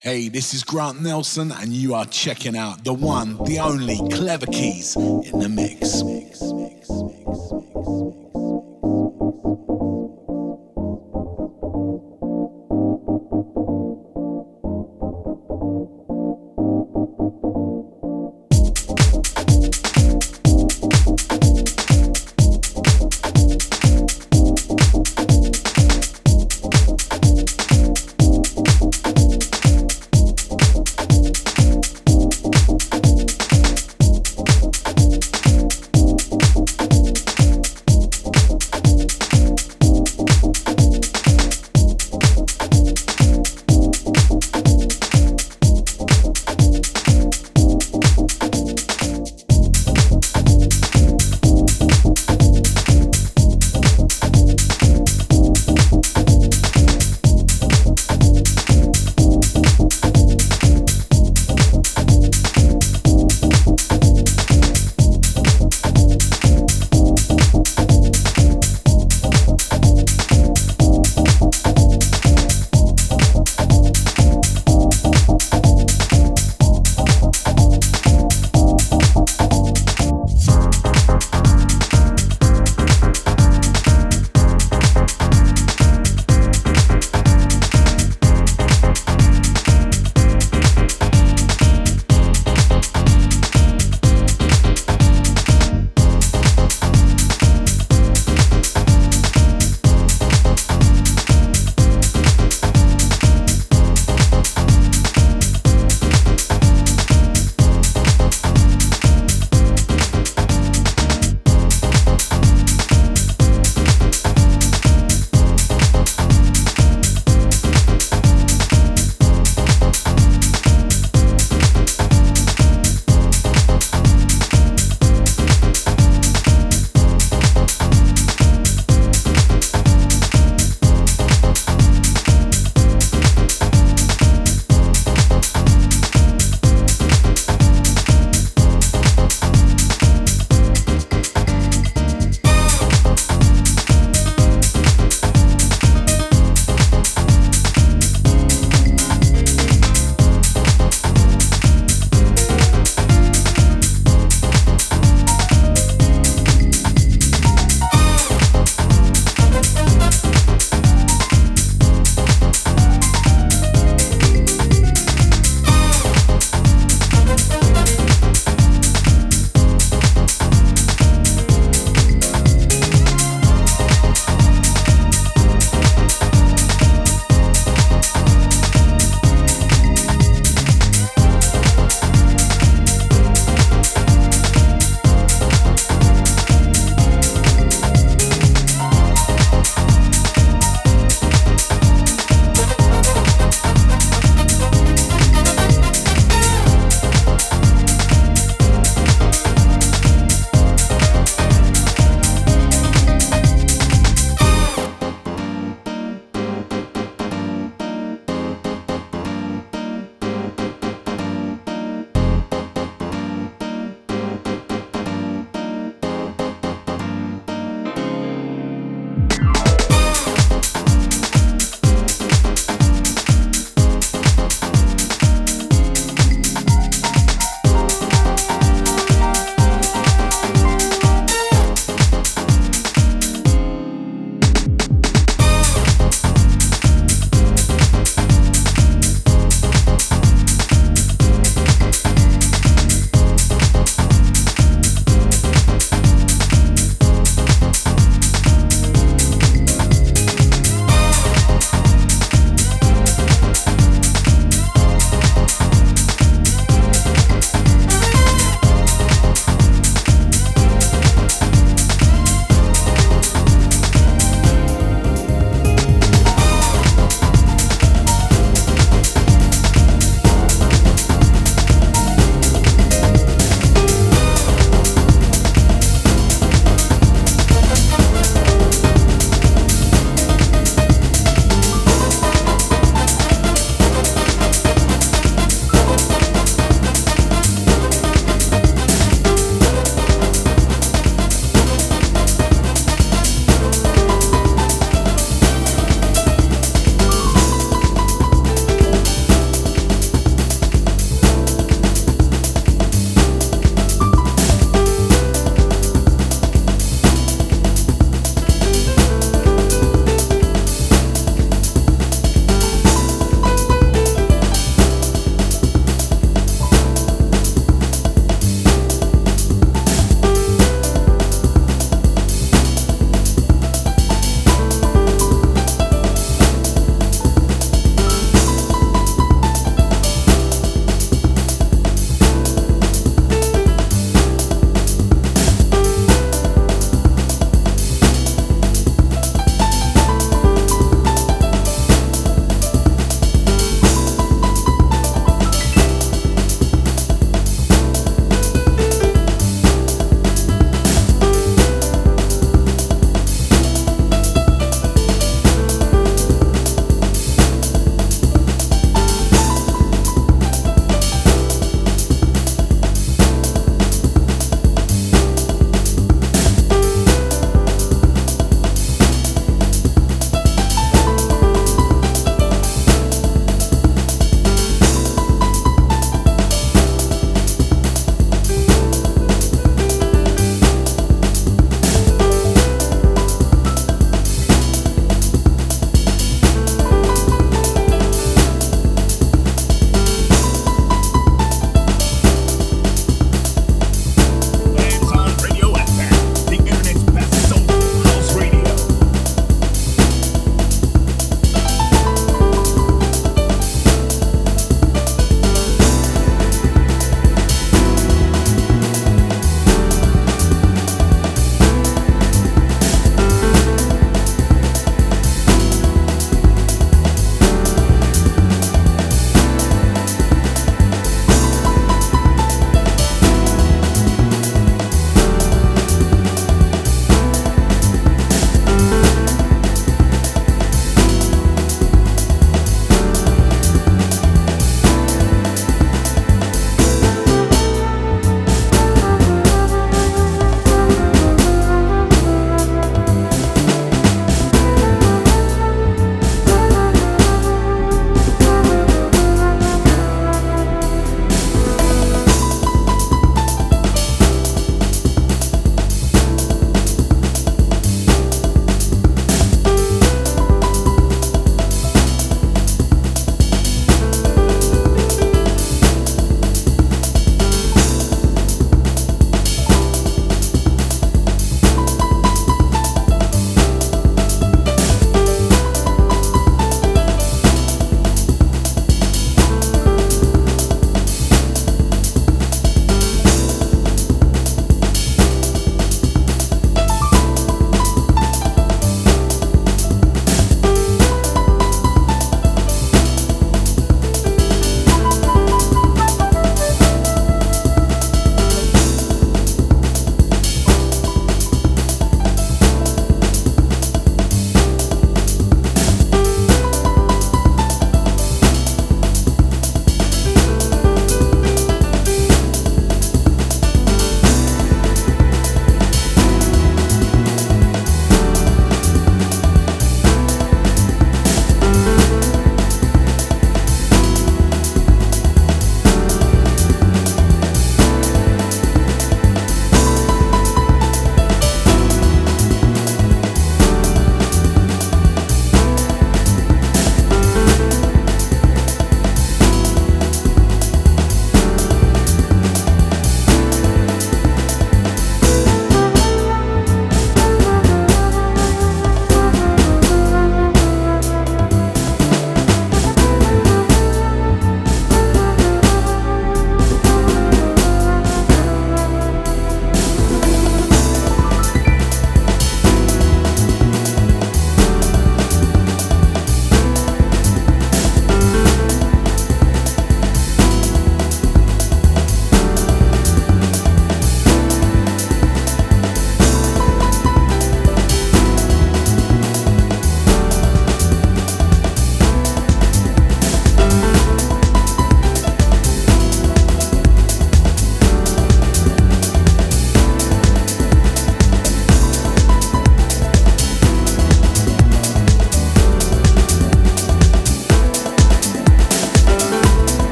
Hey, this is Grant Nelson, and you are checking out the one, the only Klevakeys in the mix. aboard the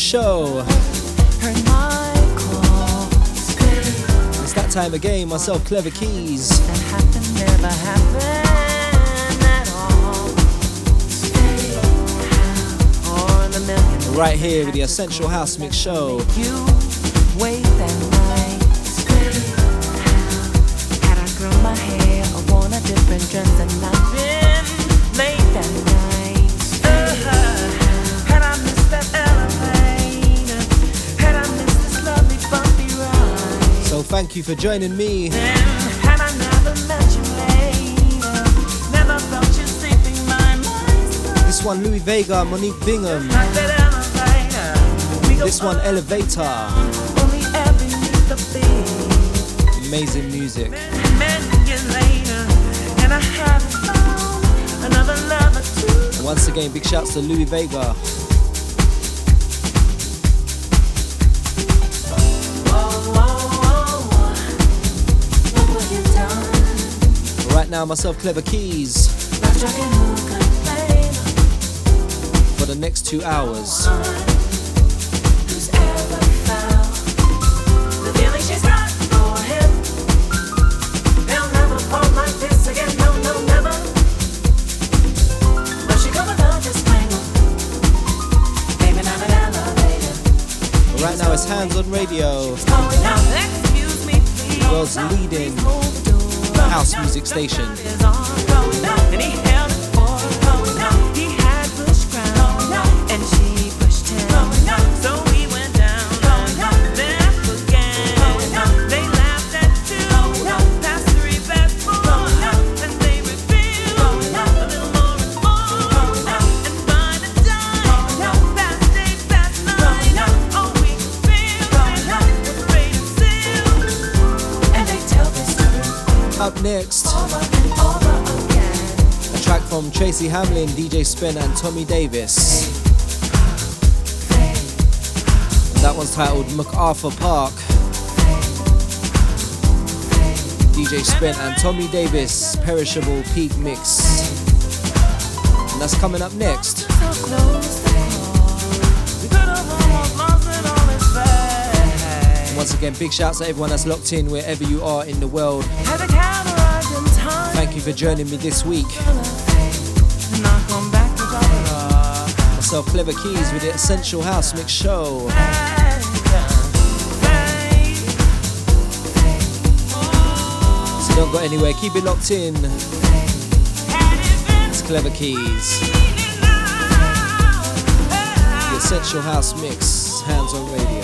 show. It's that time again, myself, Klevakeys. Right here with the Essential House Mix Show. Thank you for joining me. This one, Louie Vega, Monique Bingham. This one, Elevator. Amazing music. once again, big shouts to Louie Vega. Now, myself, Klevakeys. For the next two hours. Right now it's Hands on Radio. World's leading house music station. From Hamlin, DJ Spen, and Thommy Davis. That one's titled MacArthur Park. DJ Spen and Thommy Davis, Perishable Peak Mix. And that's coming up next. once again, big shouts to everyone that's locked in wherever you are in the world. Thank you for joining me this week. Myself, Klevakeys, with the Essential House Mix Show. So don't go anywhere, keep it locked in. It's Klevakeys. The Essential House Mix, hands on radio.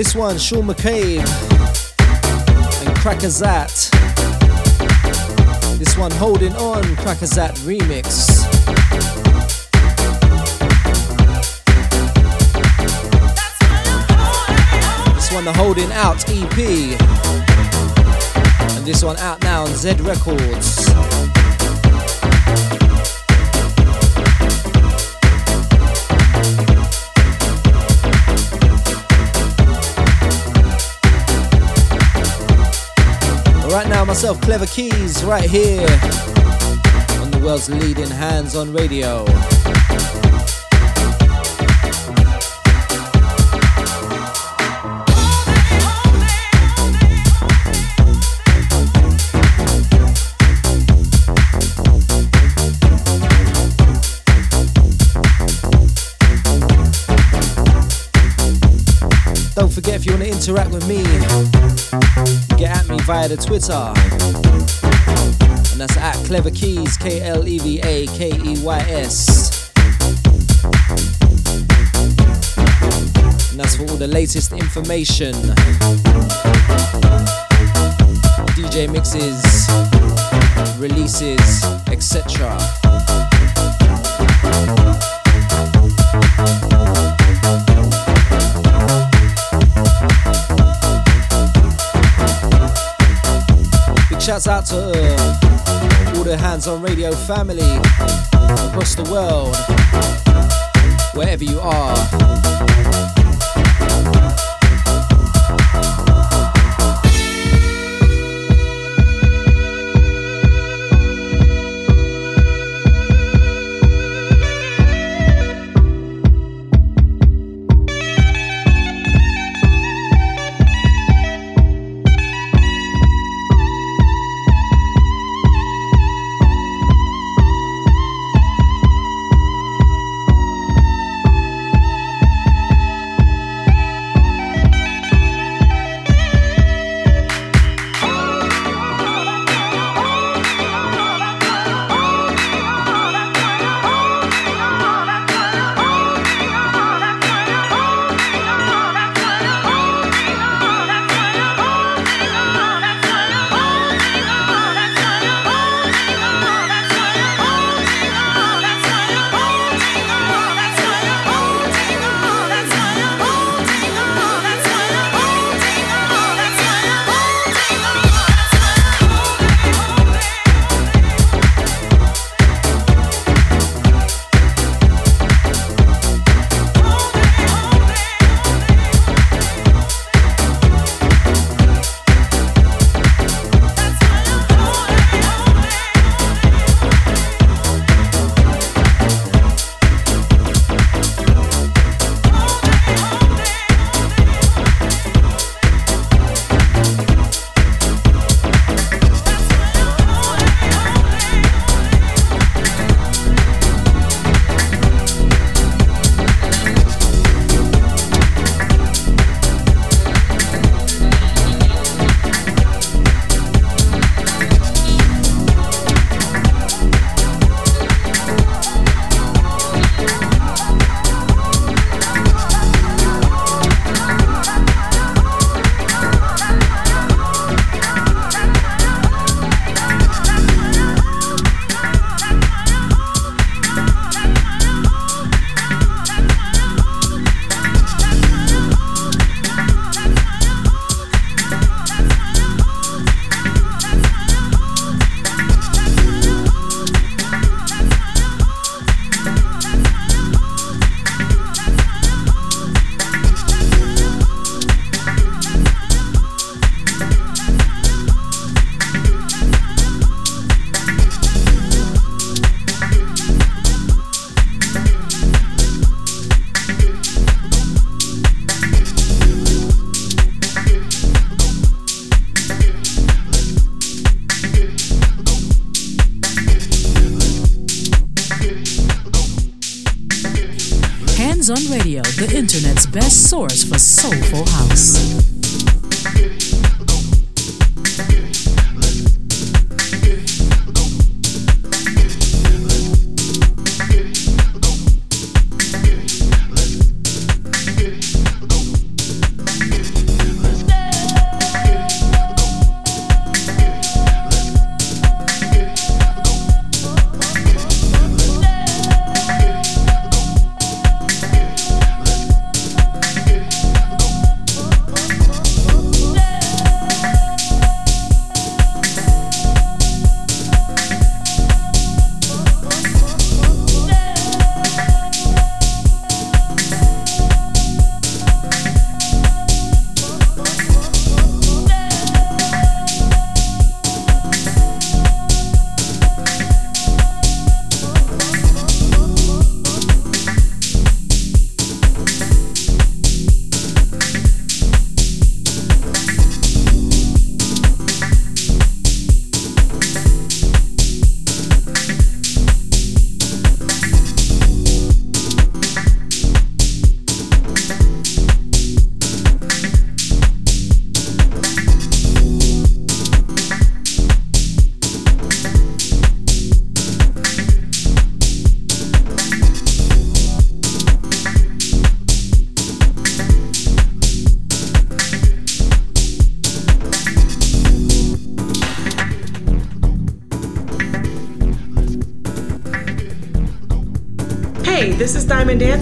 This one, Sean McCabe and Crackazat. This one, Holding On, Crackazat remix. This one, the Holding Out EP. And this one out now on Z Records. Now, myself, Klevakeys, right here on the world's leading hands on radio. Don't forget if you want to interact with me, me via the Twitter. And that's at Klevakeys, K L E V A K E Y S. And that's for all the latest information. DJ mixes, releases, etc. shouts out to all the hands on radio family across the world, wherever you are. Hands on Radio, the internet's best source for soulful house.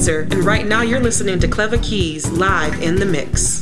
And right now you're listening to Klevakeys live in the mix.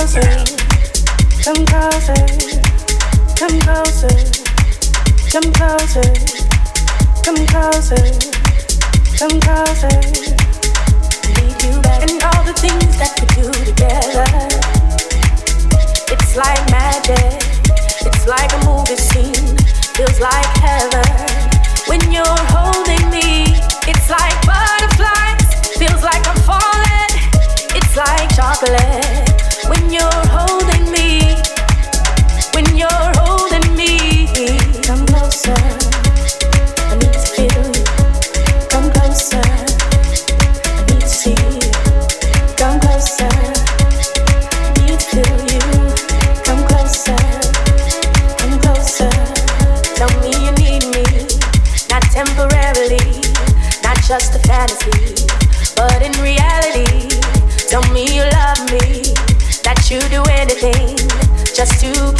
closer, come closer, come closer, come closer, come closer, come closer. Lead you back and all the things that we do together. It's like magic, it's like a movie scene, feels like heaven. When you're holding me, it's like butterflies, feels like I'm falling. It's like chocolate to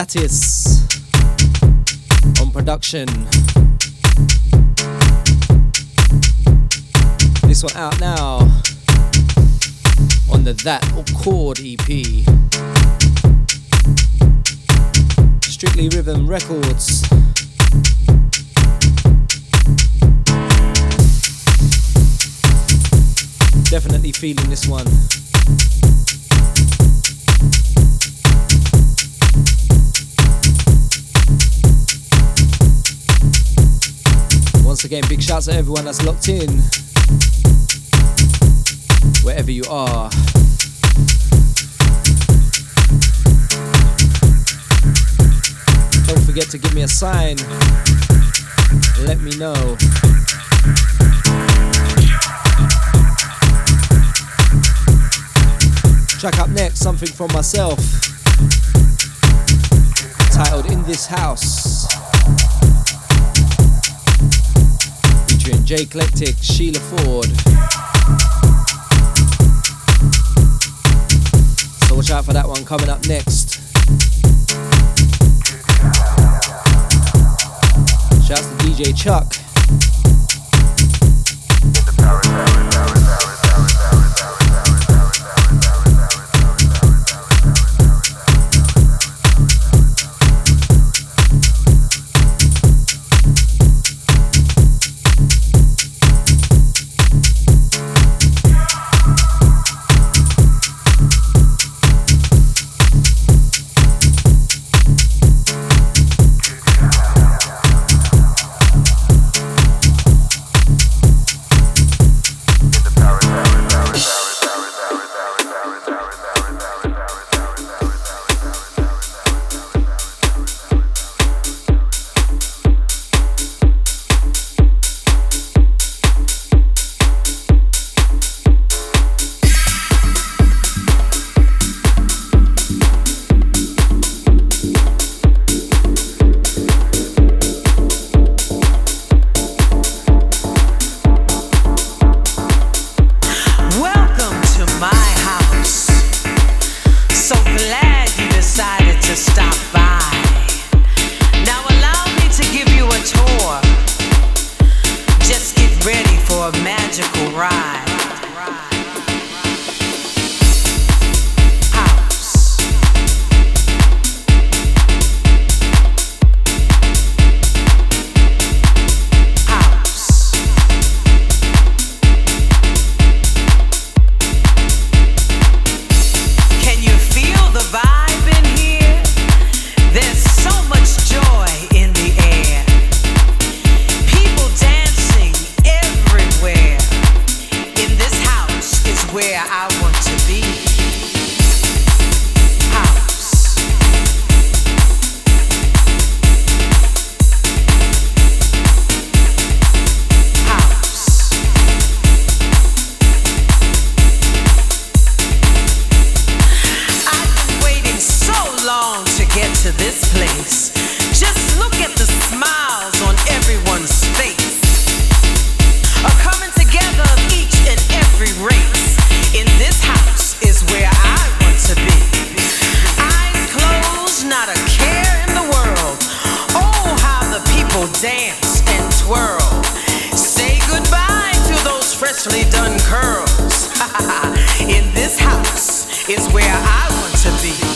D'Attis on production. This one out now on the That Chord EP. Strictly Rhythm Records. Definitely feeling this one. Once again, big shouts to everyone that's locked in, wherever you are. Don't forget to give me a sign. Let me know. Track up next, something from myself, titled In This House. Jayclectic, Sheila Ford. So watch out for that one coming up next. Shouts to DJ Chuck. dance and twirl. Say goodbye to those freshly done curls. In this house is where I want to be.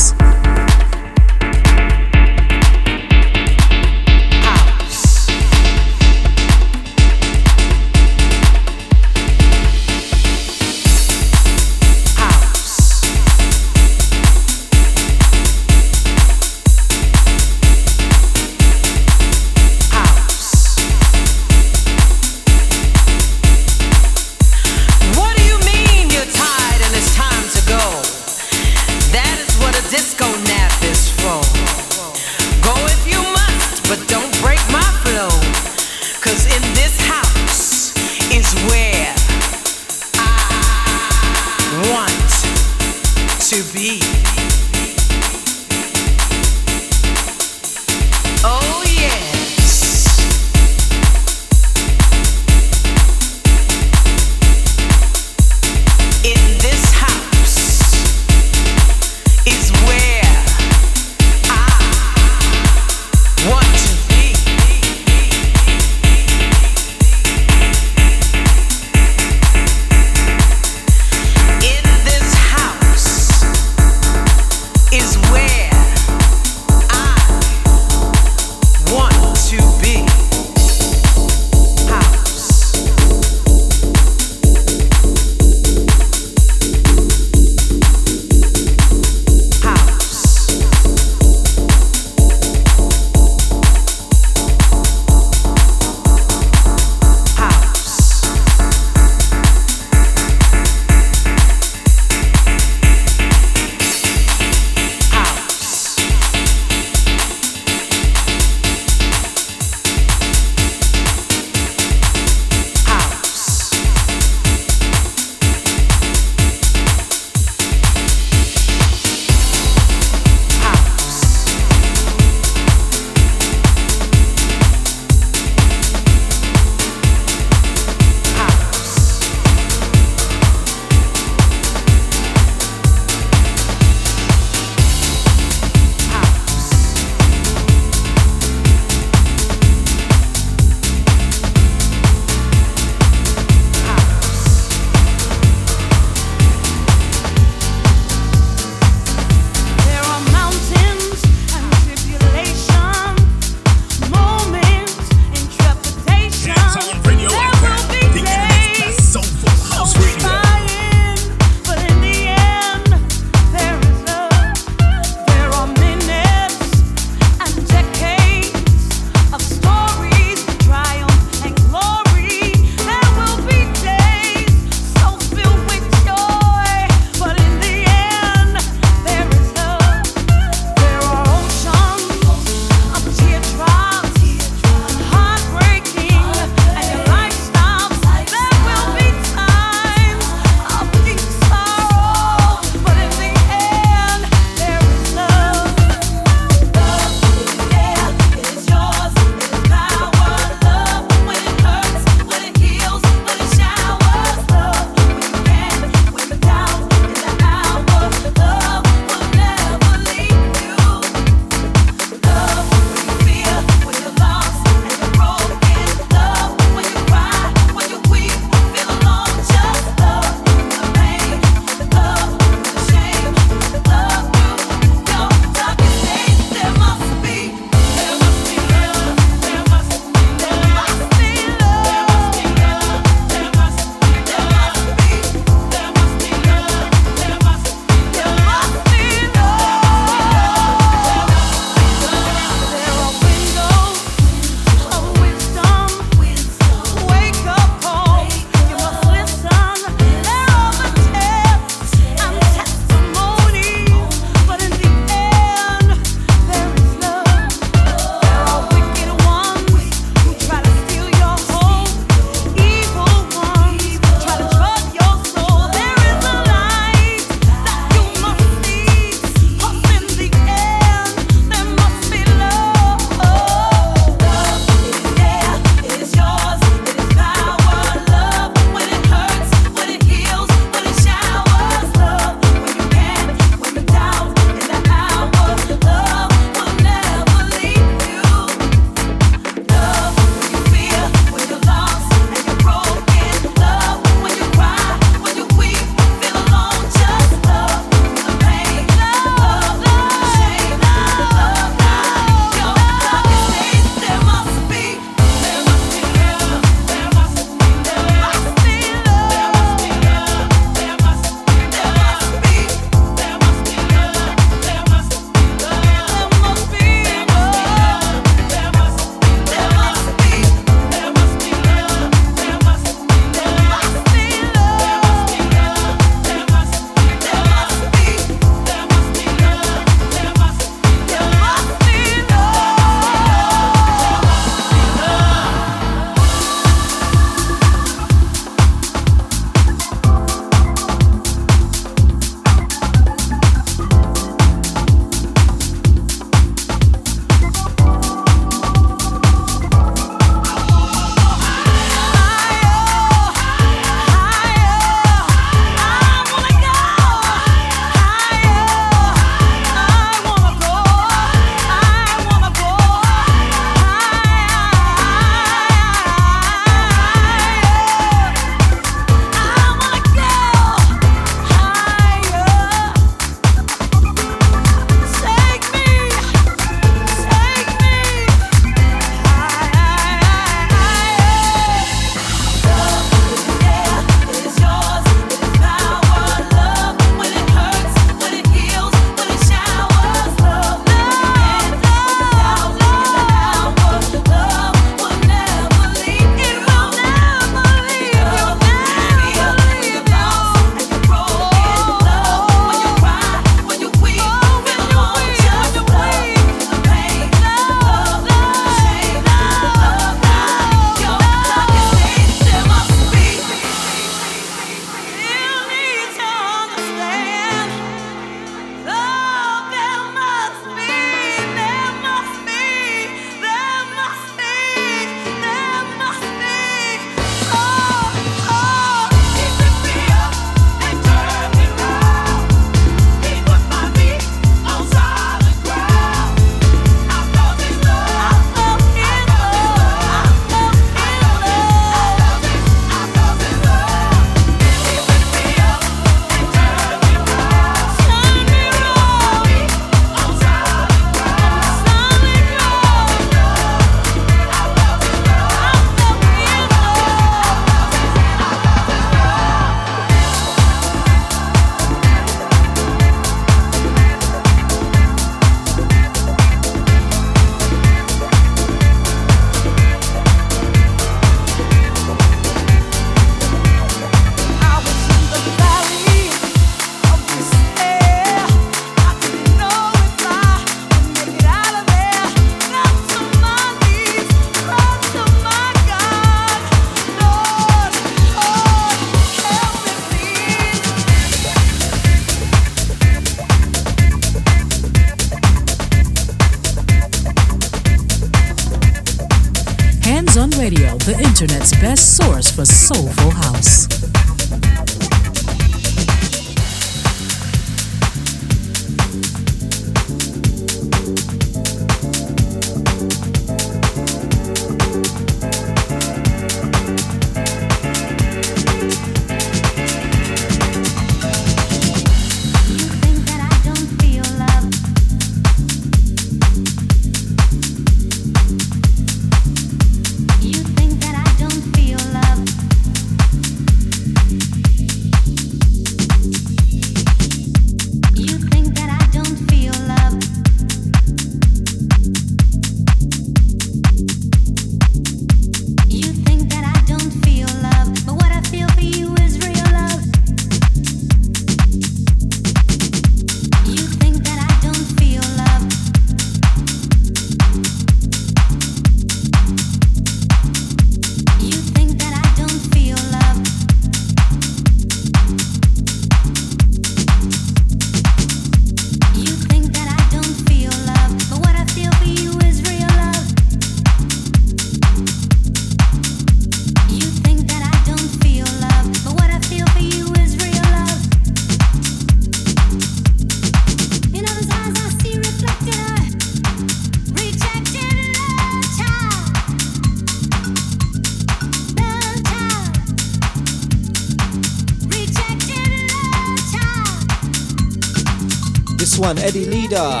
Eddie Leader,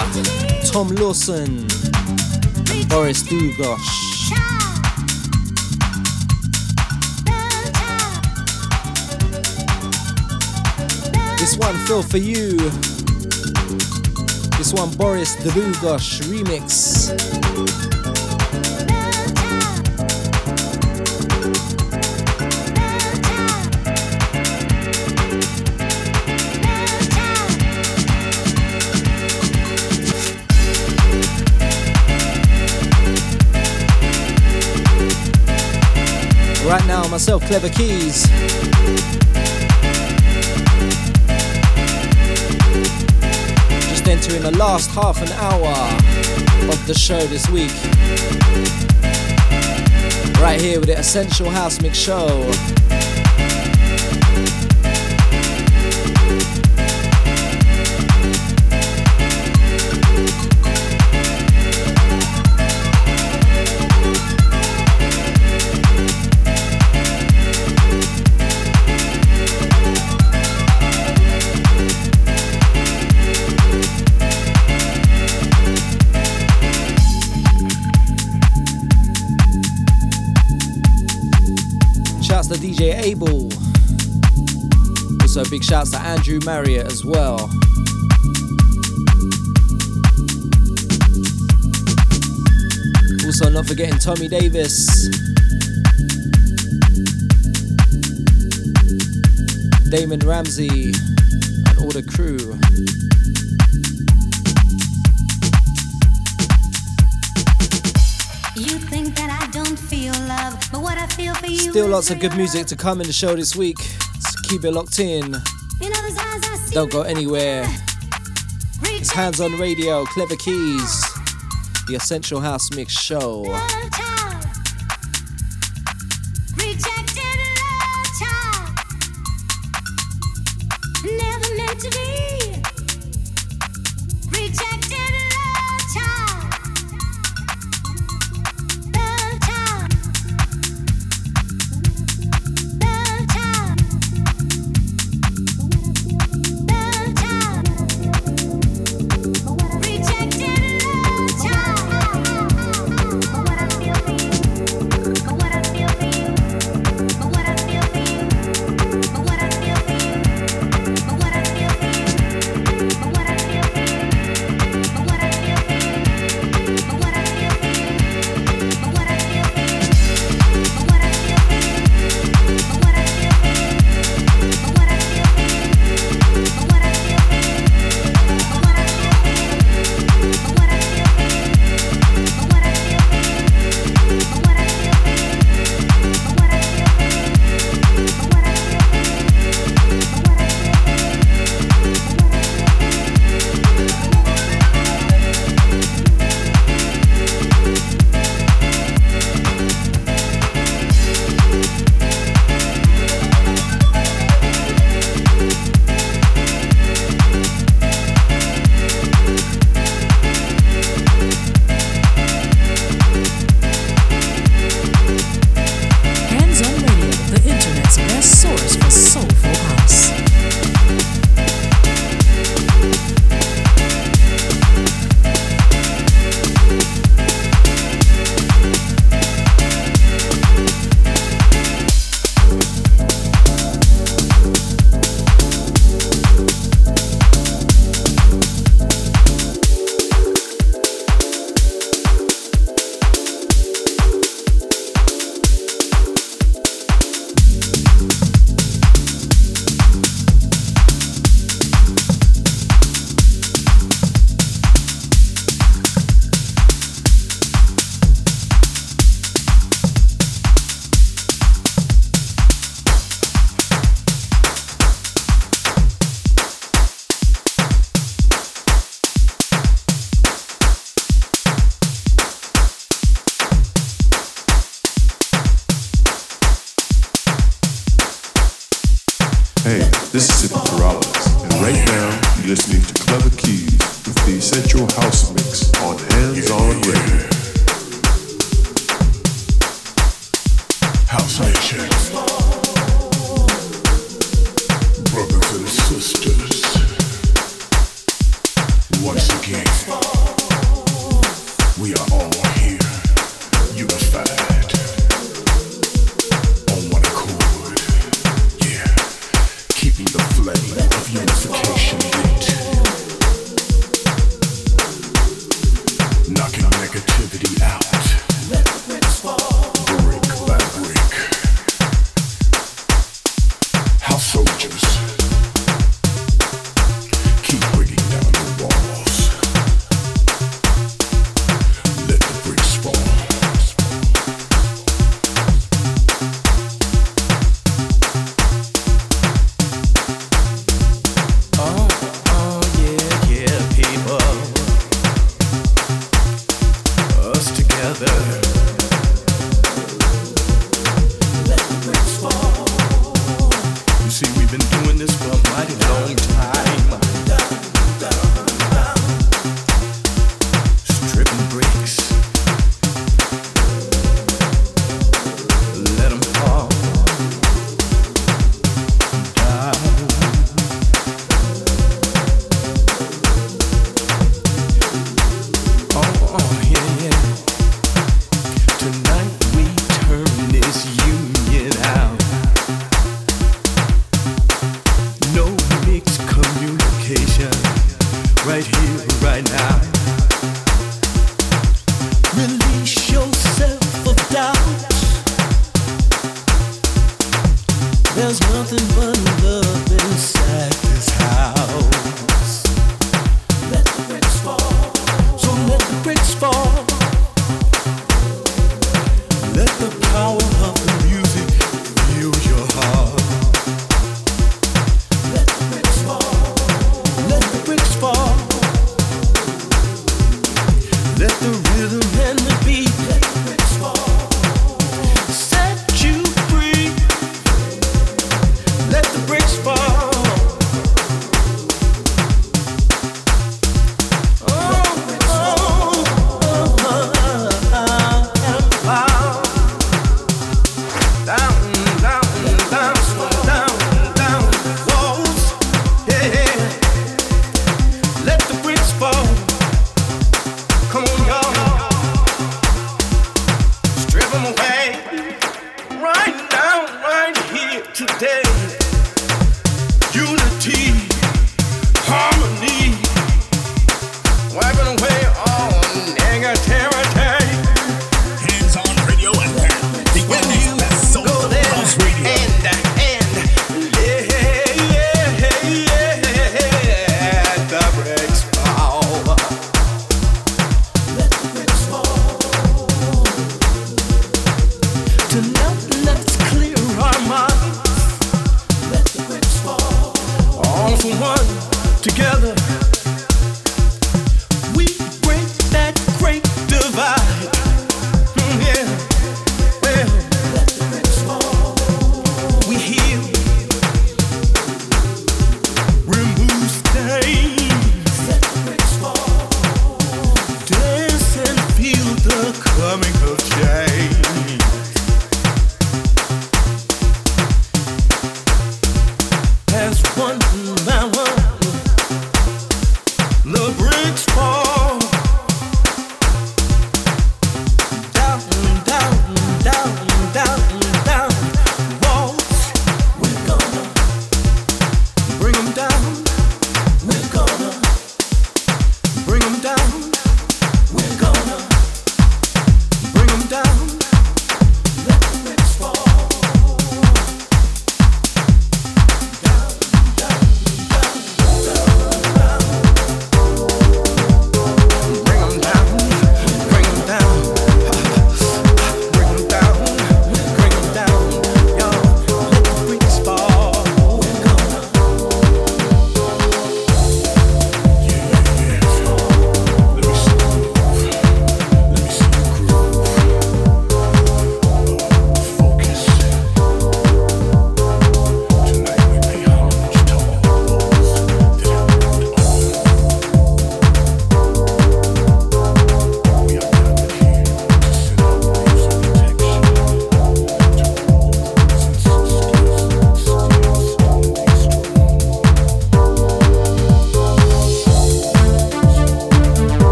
Tom Lawson, Boris Dlugosch. This one, Phil, for you. This one, Boris Dlugosch remix. Myself, Klevakeys. Just entering the last half an hour of the show this week. Right here with the Essential House Mix Show. Abel. Also, big shouts to Andrew Marriott as well. Also, not forgetting Thommy Davis. Damon Ramsey and all the crew. Still lots of good music to come in the show this week. So keep it locked in. Don't go anywhere. It's Hands on Radio, Klevakeys, the Essential House Mix Show.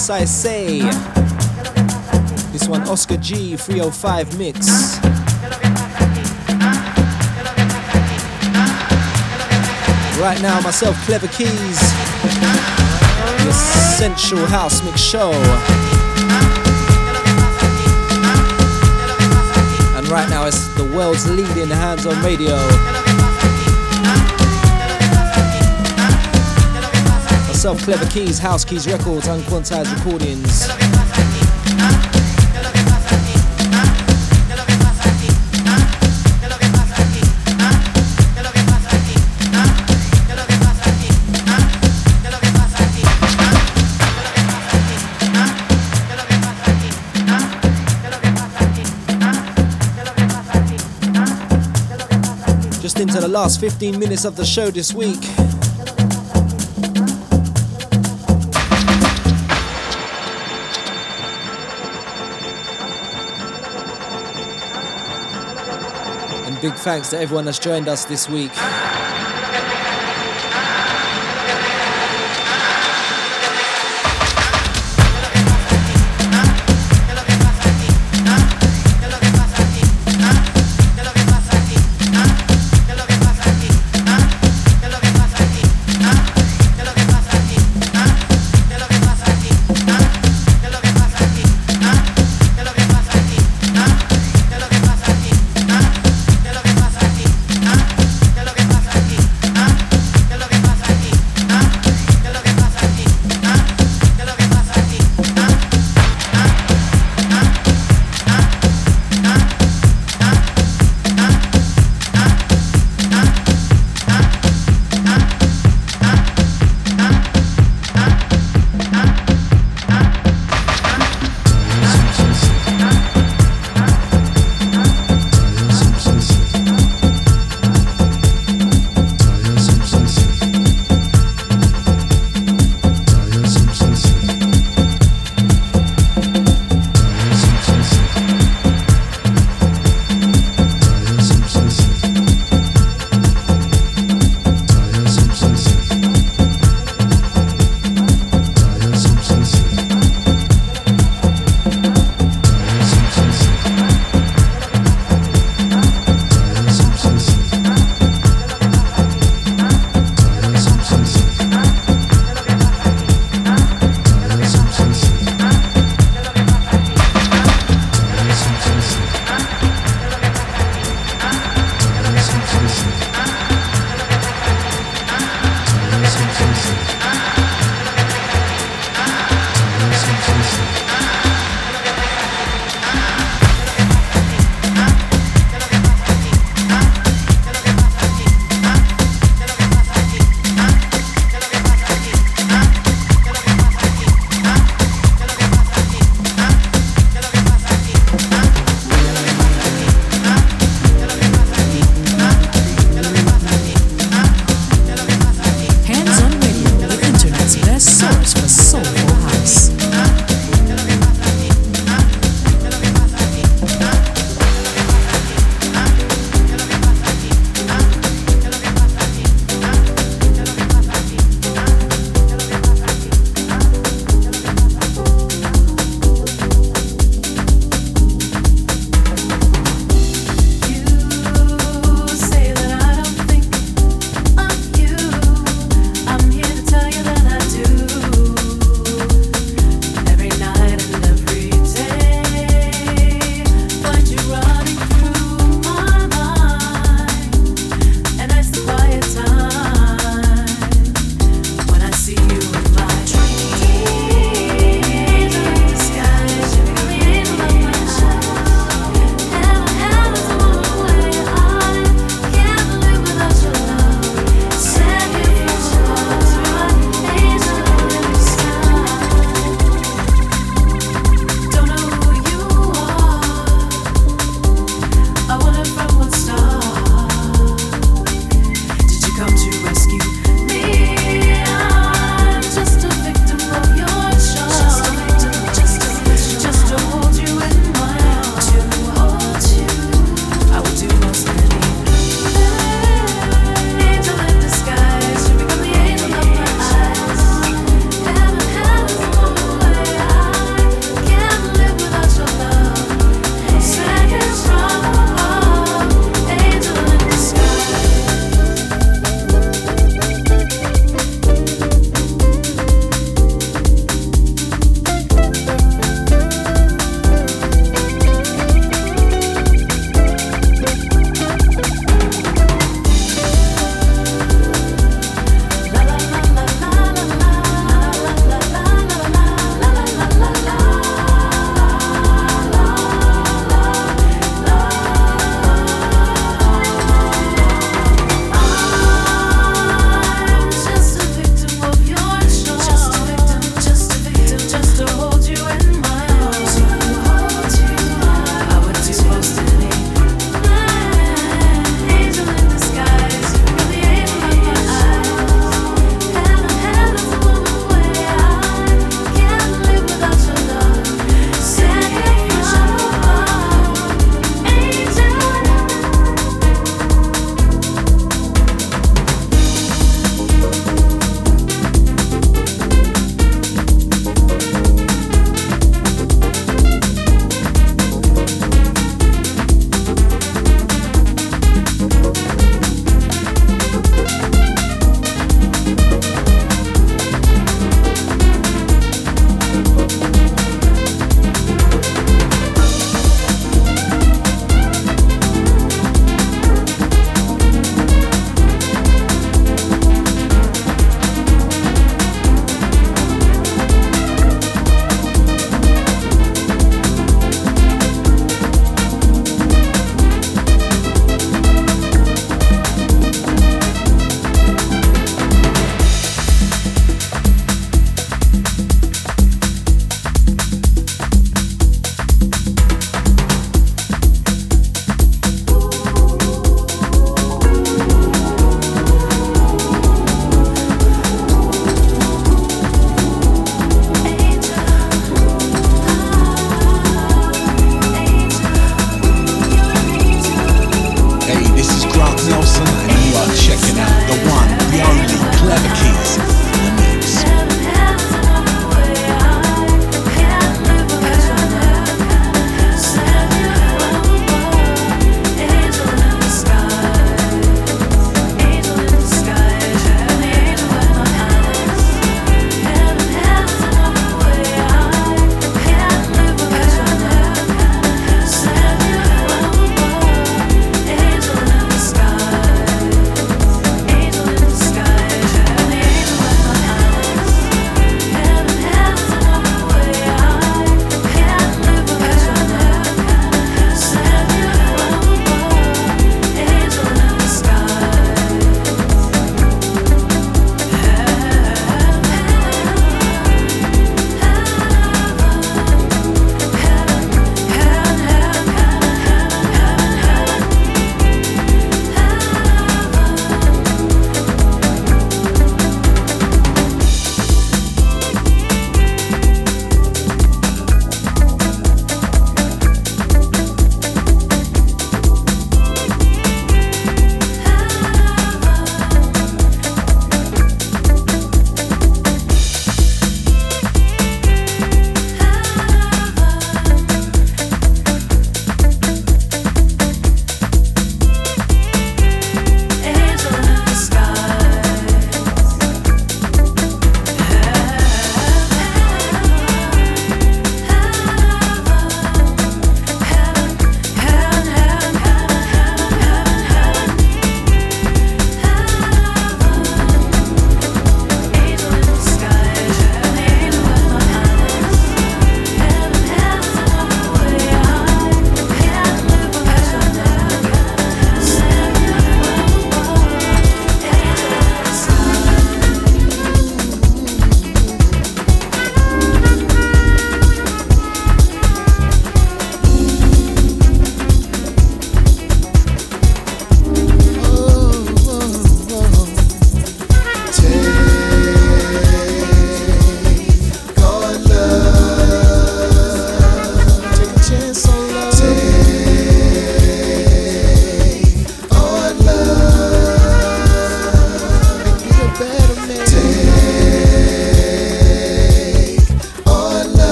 Sume Sigh Sey. This one Oscar G 305 mix. Right now, myself, Klevakeys, the Essential House Mix Show. And right now, it's the world's leading hands on radio. Myself, Klevakeys, House Keys Records, Unquantized Recordings. Just into the last 15 minutes of the show this week. Big thanks to everyone that's joined us this week.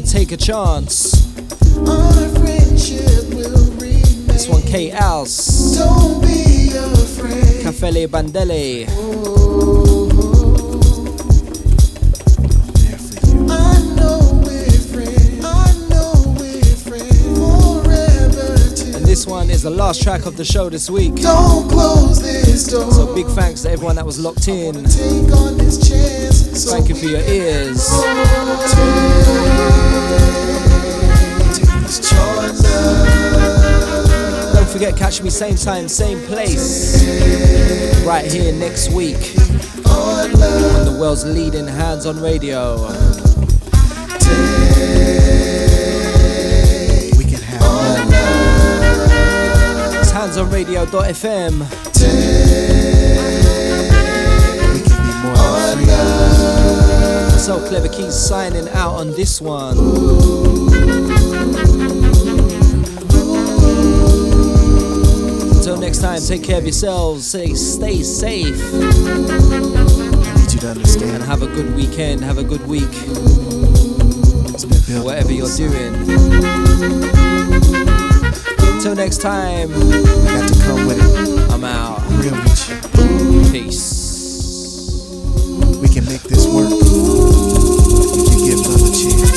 Take a Chance. This one, Kai Alce. Kafele Bandele. And this one is the last track of the show this week. Don't close this door. So big thanks to everyone that was locked in. Thank you for your ears. Don't forget, catch me same time, same place. Right here next week on the world's leading hands on radio. We can have It's handsonradio.fm. We So Klevakeys signing out on this one. Until next time, take care of yourselves. Say, stay safe. I need you to understand. And have a good weekend. Have a good week. Whatever you're doing. Until next time. I got to come with it. I'm out. Real. Peace. Gucci.